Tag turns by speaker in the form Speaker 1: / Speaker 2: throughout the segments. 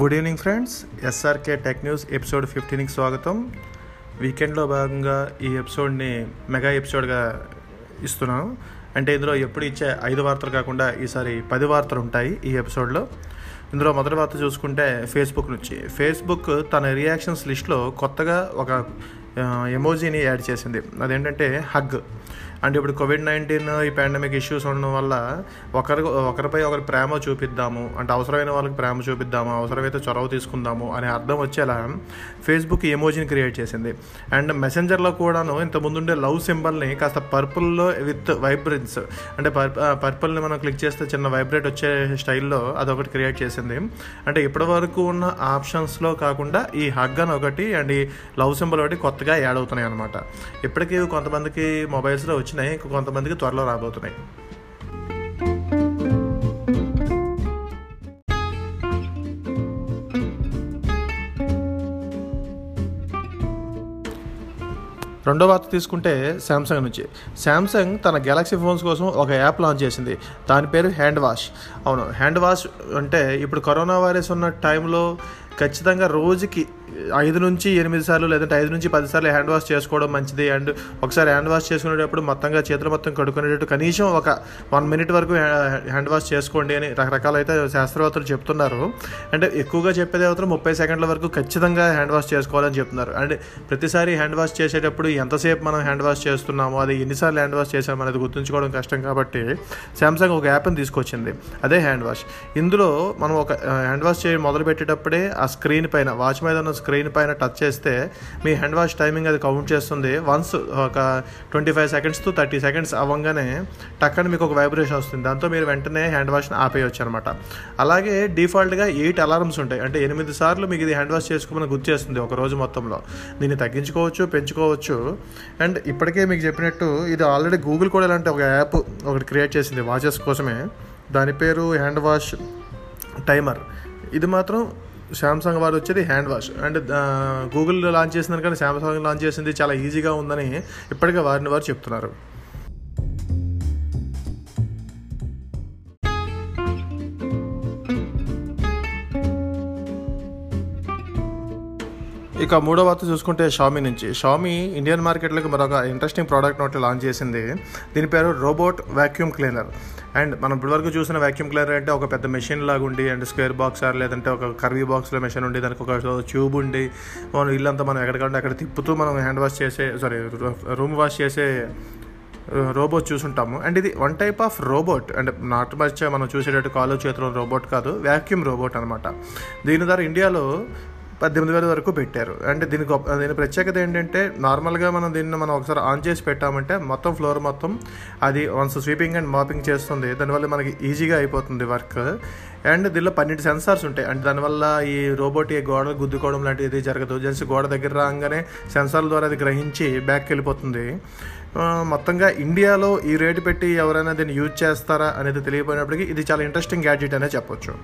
Speaker 1: Good evening friends SRK tech news episode ఫిఫ్టీన్కి స్వాగతం. వీకెండ్లో భాగంగా ఈ ఎపిసోడ్ని మెగా ఎపిసోడ్గా ఇస్తున్నాను. అంటే ఇందులో ఎప్పుడు ఇచ్చే ఐదు వార్తలు కాకుండా ఈసారి పది వార్తలు ఉంటాయి ఈ ఎపిసోడ్లో ఇందులో మొదటి వార్త చూసుకుంటే ఫేస్బుక్ నుంచి. ఫేస్బుక్ తన రియాక్షన్స్ లిస్ట్లో కొత్తగా ఒక ఎమోజీని యాడ్ చేసింది. అదేంటంటే హగ్ అంటే ఇప్పుడు కోవిడ్ నైన్టీన్ ఈ పాండమిక్ ఇష్యూస్ ఉండడం వల్ల ఒకరి ఒకరిపై ఒకరి ప్రేమ చూపిద్దాము అంటే అవసరమైన వాళ్ళకి ప్రేమ చూపిద్దాము అవసరమైతే చొరవ తీసుకుందాము అనే అర్థం వచ్చేలా ఫేస్బుక్ ఎమోజీని క్రియేట్ చేసింది. అండ్ మెసెంజర్లో కూడాను ఇంత ముందుండే లవ్ సింబల్ని కాస్త పర్పుల్లో విత్ వైబ్రెన్స్ అంటే పర్ పర్పుల్ని మనం క్లిక్ చేస్తే చిన్న వైబ్రేట్ వచ్చే స్టైల్లో అదొకటి క్రియేట్ చేసింది. అంటే ఇప్పటివరకు ఉన్న ఆప్షన్స్లో కాకుండా ఈ హగ్ అని ఒకటి అండ్ ఈ లవ్ సింబల్ ఒకటి కొత్తగా యాడ్ అవుతున్నాయి అనమాట ఇప్పటికీ కొంతమందికి మొబైల్స్లో వచ్చినాయి ఇంకా కొంతమందికి త్వరలో రాబోతున్నాయి. రెండో వార్త తీసుకుంటే శాంసంగ్ నుంచి. శాంసంగ్ తన గెలాక్సీ ఫోన్స్ కోసం ఒక యాప్ లాంచ్ చేసింది. దాని పేరు హ్యాండ్ వాష్ అవును హ్యాండ్ వాష్ అంటే ఇప్పుడు కరోనా వైరస్ ఉన్న టైంలో ఖచ్చితంగా రోజుకి ఐదు నుంచి ఎనిమిది సార్లు లేదంటే ఐదు నుంచి పది సార్లు హ్యాండ్ వాష్ చేసుకోవడం మంచిది. అండ్ ఒకసారి హ్యాండ్ వాష్ చేసుకునేటప్పుడు మొత్తంగా చేతులు మొత్తం కడుక్కునేటట్టు కనీసం ఒక వన్ మినిట్ వరకు హ్యాండ్ వాష్ చేసుకోండి అని రకరకాల అయితే శాస్త్రవేత్తలు చెప్తున్నారు. అంటే ఎక్కువగా చెప్పేది మాత్రం ముప్పై సెకండ్ల వరకు ఖచ్చితంగా హ్యాండ్ వాష్ చేసుకోవాలని చెప్తున్నారు. అండ్ ప్రతిసారి హ్యాండ్ వాష్ చేసేటప్పుడు ఎంతసేపు మనం హ్యాండ్ వాష్ చేస్తున్నామో అది ఎన్నిసార్లు హ్యాండ్ వాష్ చేసామో అనేది గుర్తుంచుకోవడం కష్టం కాబట్టి శాంసంగ్ ఒక యాప్ని తీసుకొచ్చింది. అదే హ్యాండ్ వాష్. ఇందులో మనం ఒక హ్యాండ్ వాష్ చేయ మొదలు పెట్టేటప్పుడే ఆ స్క్రీన్ పైన వాచ్ మీద ఉన్న స్క్రీన్ పైన టచ్ చేస్తే మీ హ్యాండ్ వాష్ టైమింగ్ అది కౌంట్ చేస్తుంది. వన్స్ ఒక twenty five seconds to thirty seconds అవ్వగానే టక్కని మీకు ఒక వైబ్రేషన్ వస్తుంది. దాంతో మీరు వెంటనే హ్యాండ్ వాష్ని ఆపేయచ్చు అనమాట అలాగే డిఫాల్ట్గా ఎయిట్ అలారమ్స్ ఉంటాయి. అంటే ఎనిమిది సార్లు మీకు ఇది హ్యాండ్ వాష్ చేసుకోమని గుర్తు చేస్తుంది ఒక రోజు మొత్తంలో. దీన్ని తగ్గించుకోవచ్చు పెంచుకోవచ్చు. అండ్ ఇప్పటికే మీకు చెప్పినట్టు ఇది ఆల్రెడీ గూగుల్ కూడా ఇలాంటి ఒక యాప్ ఒకటి క్రియేట్ చేసింది వాచెస్ కోసమే. దాని పేరు హ్యాండ్ వాష్ టైమర్. ఇది మాత్రం శాంసంగ్ వారు వచ్చేది hand wash and Google launch చేసిందని కానీ శాంసంగ్ లాంచ్ చేసింది చాలా ఈజీగా ఉందని ఇప్పటికే వారిని వారు చెప్తున్నారు. ఇక మూడో వార్త చూసుకుంటే షామీ నుంచి. షామీ ఇండియన్ మార్కెట్లోకి మరొక ఇంట్రెస్టింగ్ ప్రోడక్ట్ ఒకటి లాంచ్ చేసింది. దీని పేరు రోబోట్ వాక్యూమ్ క్లీనర్ అండ్ మనం ఇప్పటివరకు చూసిన వ్యాక్యూమ్ క్లీనర్ అంటే ఒక పెద్ద మెషిన్ లాగా ఉండి అండ్ స్క్వేర్ బాక్స్ ఆర్ లేదంటే ఒక కర్వీ బాక్స్లో మెషిన్ ఉండి దానికి ఒక ట్యూబ్ ఉండి మనం ఇల్లంతా మనం ఎక్కడికంటే అక్కడ తిప్పుతూ మనం హ్యాండ్ వాష్ చేసే సారీ రూమ్ వాష్ చేసే రోబోట్ చూసుంటాము. అండ్ ఇది one type of robot and not much మనం చూసేటట్టు కాలు చేతిలో రోబోట్ కాదు వ్యాక్యూమ్ రోబోట్ అనమాట దీని ద్వారా ఇండియాలో పద్దెనిమిది వేల వరకు పెట్టారు. అంటే దీని గొప్ప దీని ప్రత్యేకత ఏంటంటే నార్మల్గా మనం దీన్ని మనం ఒకసారి ఆన్ చేసి పెట్టామంటే మొత్తం ఫ్లోర్ మొత్తం అది వన్స్ స్వీపింగ్ అండ్ మాపింగ్ చేస్తుంది. దానివల్ల మనకి ఈజీగా అయిపోతుంది వర్క్. అండ్ దీనిలో పన్నెండు సెన్సార్స్ ఉంటాయి. అంటే దానివల్ల ఈ రోబోట్ ఈ గోడ గుద్దుకోవడం లాంటిది జరగదు. జస్ట్ గోడ దగ్గర రాగానే సెన్సార్ల ద్వారా అది గ్రహించి బ్యాక్కి వెళ్ళిపోతుంది. మొత్తంగా ఇండియాలో ఈ రేటు పెట్టి ఎవరైనా దీన్ని యూజ్ చేస్తారా అనేది తెలియపోయినప్పటికీ ఇది చాలా ఇంట్రెస్టింగ్ గ్యాడ్జెట్ అనే చెప్పొచ్చు.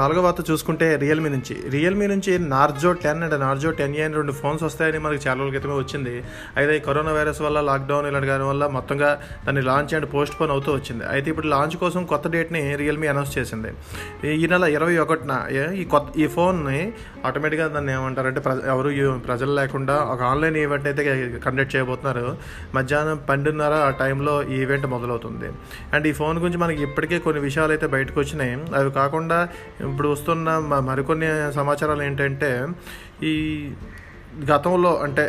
Speaker 1: నాలుగో వార్త చూసుకుంటే రియల్మీ నుంచి. రియల్మీ నుంచి Narzo ten and Narzo ten A అని రెండు ఫోన్స్ వస్తాయని మనకి చాలా రోజుల క్రితమే వచ్చింది. అయితే ఈ కరోనా వైరస్ వల్ల లాక్డౌన్ ఇలాంటి దాని వల్ల మొత్తంగా దాన్ని లాంచ్ అండ్ పోస్ట్ పోన్ అవుతూ వచ్చింది. అయితే ఇప్పుడు లాంచ్ కోసం కొత్త డేట్ని రియల్మీ అనౌన్స్ చేసింది. ఈ నెల ఇరవై ఒకటిన ఈ కొత్త ఈ ఫోన్ని ఆటోమేటిక్గా దాన్ని ఏమంటారంటే ప్ర ఎవరు ప్రజలు లేకుండా ఒక ఆన్లైన్ ఈవెంట్ అయితే కండక్ట్ చేయబోతున్నారు. మధ్యాహ్నం పన్నెండున్నర ఆ టైంలో ఈ ఈవెంట్ మొదలవుతుంది. అండ్ ఈ ఫోన్ గురించి మనకి ఇప్పటికే కొన్ని విషయాలు అయితే బయటకు వచ్చినాయి. అవి కాకుండా ఇప్పుడు వస్తున్న మరికొన్ని సమాచారాలు ఏంటంటే ఈ గతంలో అంటే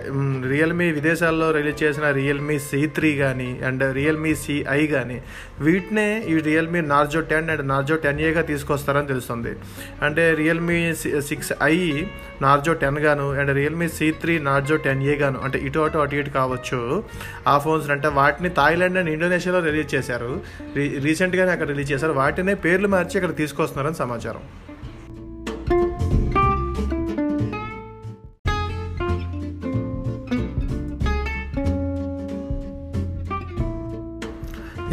Speaker 1: రియల్మీ విదేశాల్లో రిలీజ్ చేసిన రియల్మీ సి త్రీ కానీ అండ్ రియల్మీ సిఐ కానీ వీటినే ఈ Realme Narzo ten and Narzo ten ఏగా తీసుకొస్తారని తెలుస్తుంది. అంటే Realme six I Narzo ten గాను and Realme C three Narzo ten A గాను అంటే ఇటు అటు అటు ఇటు కావచ్చు ఆ ఫోన్స్ అంటే వాటిని థాయిలాండ్ అండ్ ఇండోనేషియాలో రిలీజ్ చేశారు. రీ రీసెంట్గానే అక్కడ రిలీజ్ చేశారు. వాటినే పేర్లు మార్చి అక్కడ తీసుకొస్తున్నారని సమాచారం.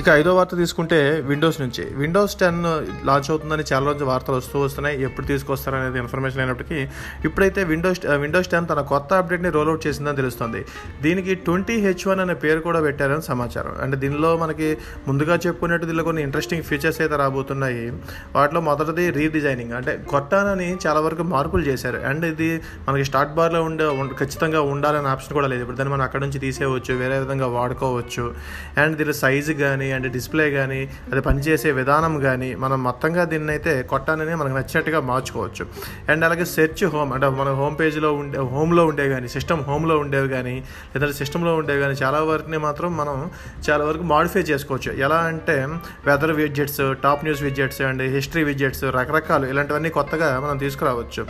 Speaker 1: ఇక ఐదో వార్త తీసుకుంటే విండోస్ నుంచి. విండోస్ టెన్ లాంచ్ అవుతుందని చాలా రోజు వార్తలు వస్తూ వస్తున్నాయి. ఎప్పుడు తీసుకొస్తారనేది ఇన్ఫర్మేషన్ అయినప్పటికీ ఇప్పుడైతే విండోస్ విండోస్ టెన్ తన కొత్త అప్డేట్ని రోల్అవుట్ చేసిందని తెలుస్తుంది. దీనికి ట్వంటీ హెచ్ వన్ అనే పేరు కూడా పెట్టారని సమాచారం. అంటే దీనిలో మనకి ముందుగా చెప్పుకున్నట్టు దీనిలో కొన్ని ఇంట్రెస్టింగ్ ఫీచర్స్ అయితే రాబోతున్నాయి. వాటిలో మొదటిది రీడిజైనింగ్ అంటే కొట్టానని చాలా వరకు మార్పులు చేశారు. అండ్ ఇది మనకి స్టార్ట్ బార్లో ఉండే ఖచ్చితంగా ఉండాలనే ఆప్షన్ కూడా లేదు. ఇప్పుడు దాన్ని మనం అక్కడ నుంచి తీసేయవచ్చు వేరే విధంగా వాడుకోవచ్చు. అండ్ దీని సైజు కానీ అండ్ డిస్ప్లే కానీ అది పనిచేసే విధానం కానీ మనం మొత్తంగా దీన్ని అయితే కొట్టాలని మనకు నచ్చినట్టుగా మార్చుకోవచ్చు. అండ్ అలాగే సెర్చ్ హోమ్ అంటే మన హోమ్ పేజ్లో ఉండే హోమ్లో ఉండే కానీ సిస్టమ్ హోమ్లో ఉండేవి కానీ లేదంటే సిస్టంలో ఉండేవి కానీ చాలా వరకుని మాత్రం మనం చాలా వరకు మాడిఫై చేసుకోవచ్చు. ఎలా అంటే weather widgets top news widgets and history widgets రకరకాలు ఇలాంటివన్నీ కొత్తగా మనం తీసుకురావచ్చు.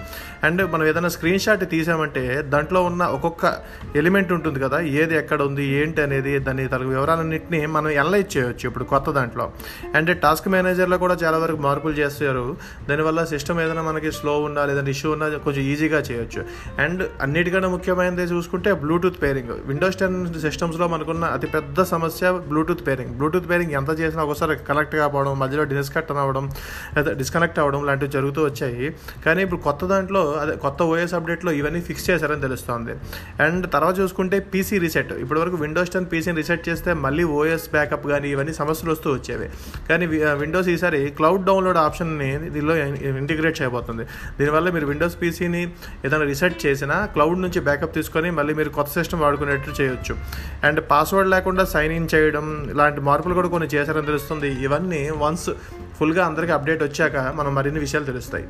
Speaker 1: అండ్ మనం ఏదైనా స్క్రీన్ షాట్ తీసామంటే దాంట్లో ఉన్న ఒక్కొక్క ఎలిమెంట్ ఉంటుంది కదా ఏది ఎక్కడ ఉంది ఏంటి అనేది దాని తన వివరాలన్నింటినీ మనం ఎనలైజ్ చేయొచ్చు ఇప్పుడు కొత్త దాంట్లో. అండ్ టాస్క్ మేనేజర్లో కూడా చాలా వరకు మార్పులు చేస్తారు. దానివల్ల సిస్టమ్ ఏదైనా మనకి స్లో ఉన్నా లేదంటే ఇష్యూ ఉన్నా కొంచెం ఈజీగా చేయొచ్చు. అండ్ అన్నిటికన్నా ముఖ్యమైనది చూసుకుంటే బ్లూటూత్ పేరింగ్ విండోస్ టెన్ సిస్టమ్స్లో మనకున్న అతిపెద్ద సమస్య బ్లూటూత్ పేరింగ్ బ్లూటూత్ పేరింగ్ ఎంత చేసినా ఒకసారి కనెక్ట్ కావడం మధ్యలో డిస్కనెక్ట్ అవ్వడం లేదా డిస్కనెక్ట్ అవ్వడం లాంటివి జరుగుతూ వచ్చాయి. కానీ ఇప్పుడు కొత్త దాంట్లో అదే కొత్త ఓఎస్ అప్డేట్లో ఇవన్నీ ఫిక్స్ చేశారని తెలుస్తుంది. అండ్ తర్వాత చూసుకుంటే పీసీ రీసెట్ ఇప్పటివరకు విండోస్ టెన్ పీసీని రీసెట్ చేస్తే మళ్ళీ ఓఎస్ బ్యాకప్ కానీ ఇవన్నీ సమస్యలు వస్తూ వచ్చేవి. కానీ విండోస్ ఈసారి క్లౌడ్ డౌన్లోడ్ ఆప్షన్ని దీనిలో ఇంటిగ్రేట్ చేయబోతుంది. దీనివల్ల మీరు విండోస్ పీసీని ఏదైనా రీసెట్ చేసినా క్లౌడ్ నుంచి బ్యాకప్ తీసుకొని మళ్ళీ మీరు కొత్త సిస్టమ్ వాడుకునేట్టు చేయొచ్చు. అండ్ పాస్వర్డ్ లేకుండా సైన్ ఇన్ చేయడం ఇలాంటి మార్పులు కూడా కొన్ని చేశారని తెలుస్తుంది. ఇవన్నీ వన్స్ ఫుల్గా అందరికీ అప్డేట్ వచ్చాక మనం మరిన్ని విషయాలు తెలుస్తాయి.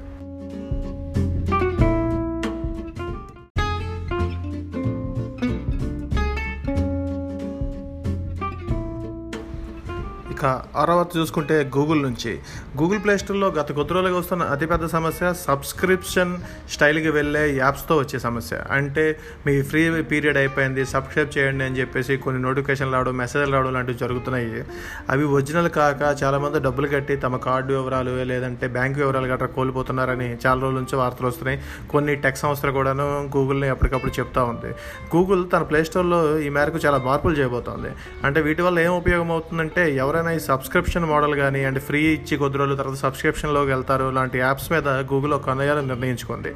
Speaker 1: అరవత్ చూసుకుంటే గూగుల్ నుంచి. గూగుల్ ప్లే స్టోర్లో గత కొద్ది రోజులుగా వస్తున్న అతిపెద్ద సమస్య సబ్స్క్రిప్షన్ స్టైల్కి వెళ్ళే యాప్స్తో వచ్చే సమస్య. అంటే మీ ఫ్రీ పీరియడ్ అయిపోయింది సబ్స్క్రైబ్ చేయండి అని చెప్పేసి కొన్ని నోటిఫికేషన్లు రావడం మెసేజ్లు రావడం లాంటివి జరుగుతున్నాయి. అవి ఒరిజినల్ కాక చాలామంది డబ్బులు కట్టి తమ కార్డు వివరాలు లేదంటే బ్యాంకు వివరాలు గట్రా కోల్పోతున్నారని చాలా రోజుల నుంచి వార్తలు వస్తున్నాయి. కొన్ని టెక్ సంస్థలు కూడాను గూగుల్ని ఎప్పటికప్పుడు చెప్తా ఉంది. గూగుల్ తన ప్లే స్టోర్లో ఈ మేరకు చాలా మార్పులు చేయబోతోంది. అంటే వీటి వల్ల ఏం ఉపయోగం అవుతుందంటే ఎవరైనా ఈ సబ్స్క్రిప్షన్ మోడల్ కానీ అండ్ ఫ్రీ ఇచ్చి కొద్ది రోజుల తర్వాత సబ్స్క్రిప్షన్లోకి వెళ్తారు లాంటి యాప్స్ మీద గూగుల్ ఒక కొనేయాలని నిర్ణయించుకుంది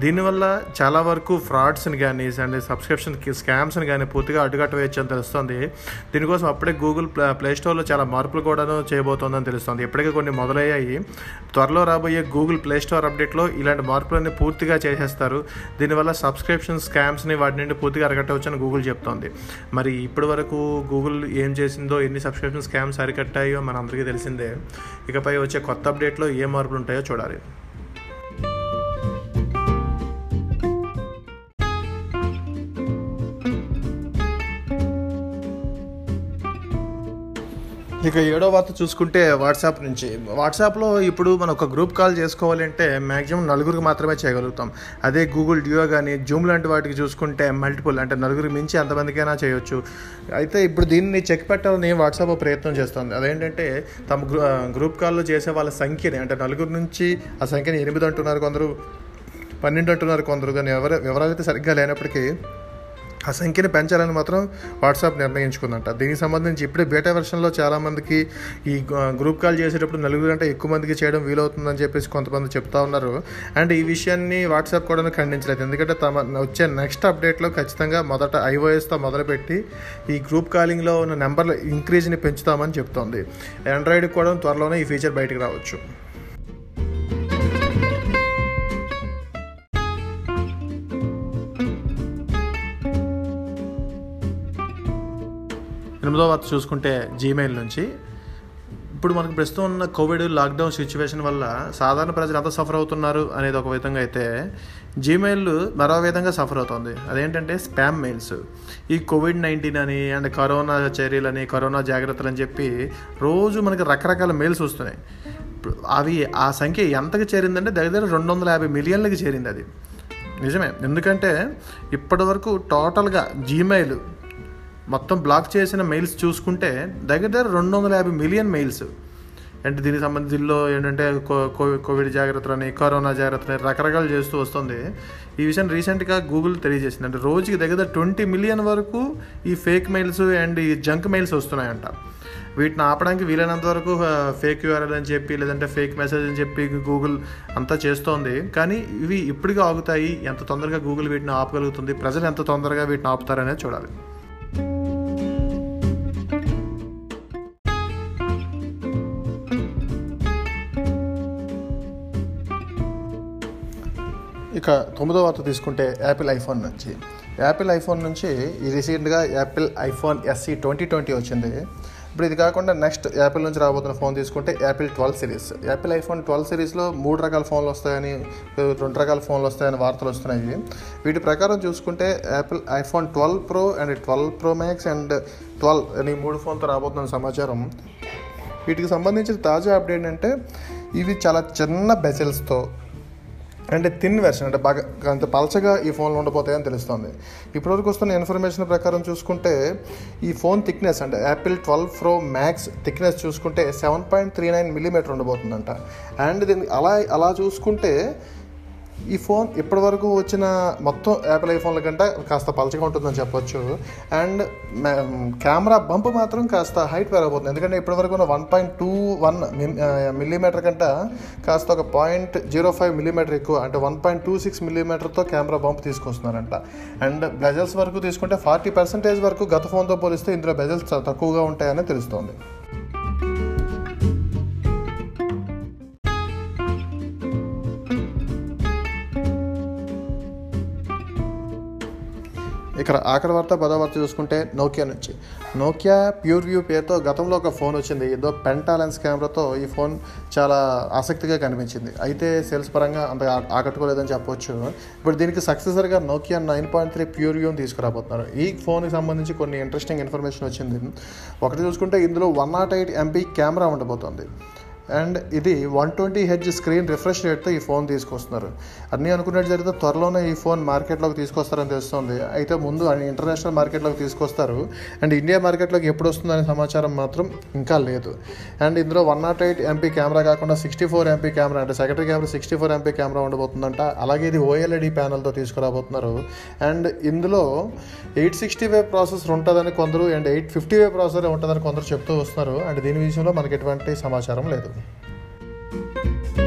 Speaker 1: దీనివల్ల చాలా వరకు ఫ్రాడ్స్ని కానీ అండ్ సబ్స్క్రిప్షన్ స్కామ్స్ని కానీ పూర్తిగా అడ్డుకట్ట వేయచ్చు అని తెలుస్తుంది. దీనికోసం అప్పుడే గూగుల్ ప్లే ప్లే స్టోర్లో చాలా మార్పులు కూడాను చేయబోతోందని తెలుస్తుంది. ఇప్పటికే కొన్ని మొదలయ్యాయి. త్వరలో రాబోయే గూగుల్ ప్లే స్టోర్ అప్డేట్లో ఇలాంటి మార్పులన్నీ పూర్తిగా చేసేస్తారు. దీనివల్ల సబ్స్క్రిప్షన్ స్కామ్స్ని వాటి నుండి పూర్తిగా అరగట్టవచ్చని గూగుల్ చెప్తోంది. మరి ఇప్పటి వరకు గూగుల్ ఏం చేసిందో ఎన్ని సబ్స్క్రిప్షన్ స్కామ్స్ అరికట్టాయో మన అందరికీ తెలిసిందే. ఇకపై వచ్చే కొత్త అప్డేట్లో ఏ మార్పులు ఉంటాయో చూడాలి. ఇక ఏడో వార్త చూసుకుంటే వాట్సాప్ నుంచి. వాట్సాప్లో ఇప్పుడు మనం ఒక గ్రూప్ కాల్ చేసుకోవాలంటే మ్యాక్సిమం నలుగురికి మాత్రమే చేయగలుగుతాం. అదే గూగుల్ డియో కానీ జూమ్ లాంటి వాటికి చూసుకుంటే మల్టిపుల్ అంటే నలుగురు మించి ఎంతమందికైనా చేయొచ్చు. అయితే ఇప్పుడు దీన్ని చెక్ పెట్టాలని వాట్సాప్ ప్రయత్నం చేస్తుంది. అదేంటంటే తమ గ్రూ గ్రూప్ కాల్లో చేసే వాళ్ళ సంఖ్యని అంటే నలుగురు నుంచి ఆ సంఖ్యని ఎనిమిది అంటున్నారు కొందరు పన్నెండు అంటున్నారు కొందరు. కానీ ఎవరు ఎవరైతే సరిగ్గా లేనప్పటికీ ఆ సంఖ్యను పెంచాలని మాత్రం వాట్సాప్ నిర్ణయించుకుందంట. దీనికి సంబంధించి ఇప్పుడే బేటా వెర్షన్లో చాలామందికి ఈ గ్రూప్ కాల్ చేసేటప్పుడు నలుగురు కంటే ఎక్కువ మందికి చేయడం వీలవుతుందని చెప్పేసి కొంతమంది చెప్తా ఉన్నారు. అండ్ ఈ విషయాన్ని వాట్సాప్ కూడా ఖండించలేదు. ఎందుకంటే తమ వచ్చే నెక్స్ట్ అప్డేట్లో ఖచ్చితంగా మొదట ఐఓఎస్తో మొదలుపెట్టి ఈ గ్రూప్ కాలింగ్లో ఉన్న నెంబర్ల ఇంక్రీజ్ని పెంచుతామని చెప్తోంది. ఆండ్రాయిడ్ కూడా త్వరలోనే ఈ ఫీచర్ బయటకు రావచ్చు. ఎనిమిదో వార్త చూసుకుంటే జీమెయిల్ నుంచి. ఇప్పుడు మనకు ప్రస్తుతం ఉన్న కోవిడ్ లాక్డౌన్ సిచ్యువేషన్ వల్ల సాధారణ ప్రజలు ఎంత సఫర్ అవుతున్నారు అనేది ఒక విధంగా అయితే జీమెయిల్ మరో విధంగా సఫర్ అవుతుంది. అదేంటంటే స్పామ్ మెయిల్స్ ఈ కోవిడ్ నైన్టీన్ అని అండ్ కరోనా చర్యలని కరోనా జాగ్రత్తలు అని చెప్పి రోజు మనకి రకరకాల మెయిల్స్ వస్తున్నాయి. అవి ఆ సంఖ్య ఎంతకి చేరిందంటే దగ్గర దగ్గర రెండు వందల యాభై మిలియన్లకి చేరింది అది. నిజమే. ఎందుకంటే ఇప్పటివరకు టోటల్గా జీమెయిల్ మొత్తం బ్లాక్ చేసిన మెయిల్స్ చూసుకుంటే దగ్గర దగ్గర రెండు వందల యాభై మిలియన్ మెయిల్స్ అంటే దీనికి సంబంధించిలో ఏంటంటే కో- కో- కోవిడ్ జాగ్రత్తలని కరోనా జాగ్రత్తలని రకరకాలు చేస్తూ వస్తుంది. ఈ విషయం రీసెంట్గా గూగుల్ తెలియజేసింది. అంటే రోజుకి దగ్గర ట్వంటీ మిలియన్ వరకు ఈ ఫేక్ మెయిల్స్ అండ్ ఈ జంక్ మెయిల్స్ వస్తున్నాయంట. వీటిని ఆపడానికి వీలైనంత వరకు ఫేక్ యూఆర్ఎల్ అని చెప్పి లేదంటే ఫేక్ మెసేజ్ అని చెప్పి గూగుల్ అంతా చేస్తోంది. కానీ ఇవి ఇప్పటికీ ఆగుతాయి. ఎంత తొందరగా గూగుల్ వీటిని ఆపగలుగుతుంది ప్రజలు ఎంత తొందరగా వీటిని ఆపుతారనేది చూడాలి. ఇక తొమ్మిదో వార్త తీసుకుంటే యాపిల్ ఐఫోన్ నుంచి. యాపిల్ ఐఫోన్ నుంచి ఈ రీసెంట్గా Apple iPhone SE twenty twenty వచ్చింది. ఇప్పుడు ఇది కాకుండా నెక్స్ట్ యాపిల్ నుంచి రాబోతున్న ఫోన్ తీసుకుంటే Apple twelve series Apple iPhone twelve సిరీస్లో మూడు రకాల ఫోన్లు వస్తాయని రెండు రకాల ఫోన్లు వస్తాయని వార్తలు వస్తున్నాయి. వీటి ప్రకారం చూసుకుంటే Apple iPhone twelve pro and twelve pro max and twelve అని మూడు ఫోన్తో రాబోతున్న సమాచారం. వీటికి సంబంధించిన తాజా అప్డేట్ అంటే ఇవి చాలా చిన్న బెజల్స్తో అంటే థిన్ వెర్షన్ అంటే బాగా అంత పలచగా ఈ ఫోన్లు ఉండబోతాయని తెలుస్తుంది. ఇప్పటివరకు వస్తున్న ఇన్ఫర్మేషన్ ప్రకారం చూసుకుంటే ఈ ఫోన్ థిక్నెస్ అంటే Apple twelve pro max thickness చూసుకుంటే seven point three nine millimetre ఉండబోతుందంట. And దీన్ని అలా అలా చూసుకుంటే ఈ ఫోన్ ఇప్పటివరకు వచ్చిన మొత్తం యాపిల్ ఐఫోన్ల కంటే కాస్త పలచగా ఉంటుందని చెప్పొచ్చు. అండ్ కెమెరా బంప్ మాత్రం కాస్త హైట్ పెరగబోతుంది. ఎందుకంటే ఇప్పటివరకు ఉన్న one point two one millimetre కంటే కాస్త ఒక పాయింట్ జీరో ఫైవ్ మిల్లీమీటర్ ఎక్కువ అంటే వన్ పాయింట్ టూ సిక్స్ మిల్లీమీటర్తో కెమెరా బంప్ తీసుకొస్తున్నారంట. అండ్ బెజల్స్ వరకు తీసుకుంటే ఫార్టీ పర్సెంటేజ్ వరకు గత ఫోన్తో పోలిస్తే ఇందులో బెజల్స్ తక్కువగా ఉంటాయని తెలుస్తోంది. ఇక్కడ ఆఖరి వార్త పదో వార్త చూసుకుంటే నోకియా నుంచి. నోకియా ప్యూర్ వ్యూ పేరుతో గతంలో ఒక ఫోన్ వచ్చింది. ఏదో పెంటాలెన్స్ కెమెరాతో ఈ ఫోన్ చాలా ఆసక్తిగా కనిపించింది. అయితే సేల్స్ పరంగా అంత ఆకట్టుకోలేదని చెప్పొచ్చు. ఇప్పుడు దీనికి సక్సెసర్గా Nokia nine point three pure వ్యూని తీసుకురాబోతున్నారు. ఈ ఫోన్కి సంబంధించి కొన్ని ఇంట్రెస్టింగ్ ఇన్ఫర్మేషన్ వచ్చింది. ఒకటి చూసుకుంటే ఇందులో one not eight MP camera ఉండబోతోంది. అండ్ ఇది one twenty H screen refresh రేట్తో ఈ ఫోన్ తీసుకొస్తున్నారు. అన్నీ అనుకున్నట్టు జరిగితే త్వరలోనే ఈ ఫోన్ మార్కెట్లోకి తీసుకొస్తారని తెలుస్తుంది. అయితే ముందు ఇంటర్నేషనల్ మార్కెట్లోకి తీసుకొస్తారు. అండ్ ఇండియా మార్కెట్లోకి ఎప్పుడు వస్తుందనే సమాచారం మాత్రం ఇంకా లేదు. అండ్ ఇందులో one not eight MP camera కాకుండా సిక్స్టీ ఫోర్ ఎంపీ కెమెరా అంటే secondary camera sixty four MP camera ఉండబోతుందంట. అలాగే ఇది ఓఎల్ఈడి ప్యానల్తో తీసుకురాబోతున్నారు. అండ్ ఇందులో ఎయిట్ సిక్స్టీ వే ప్రాసెసర్ ఉంటుందని కొందరు and eight fifty way processor ఉంటుందని కొందరు చెప్తూ వస్తున్నారు. అండ్ దీని విషయంలో మనకి ఎటువంటి సమాచారం లేదు. Música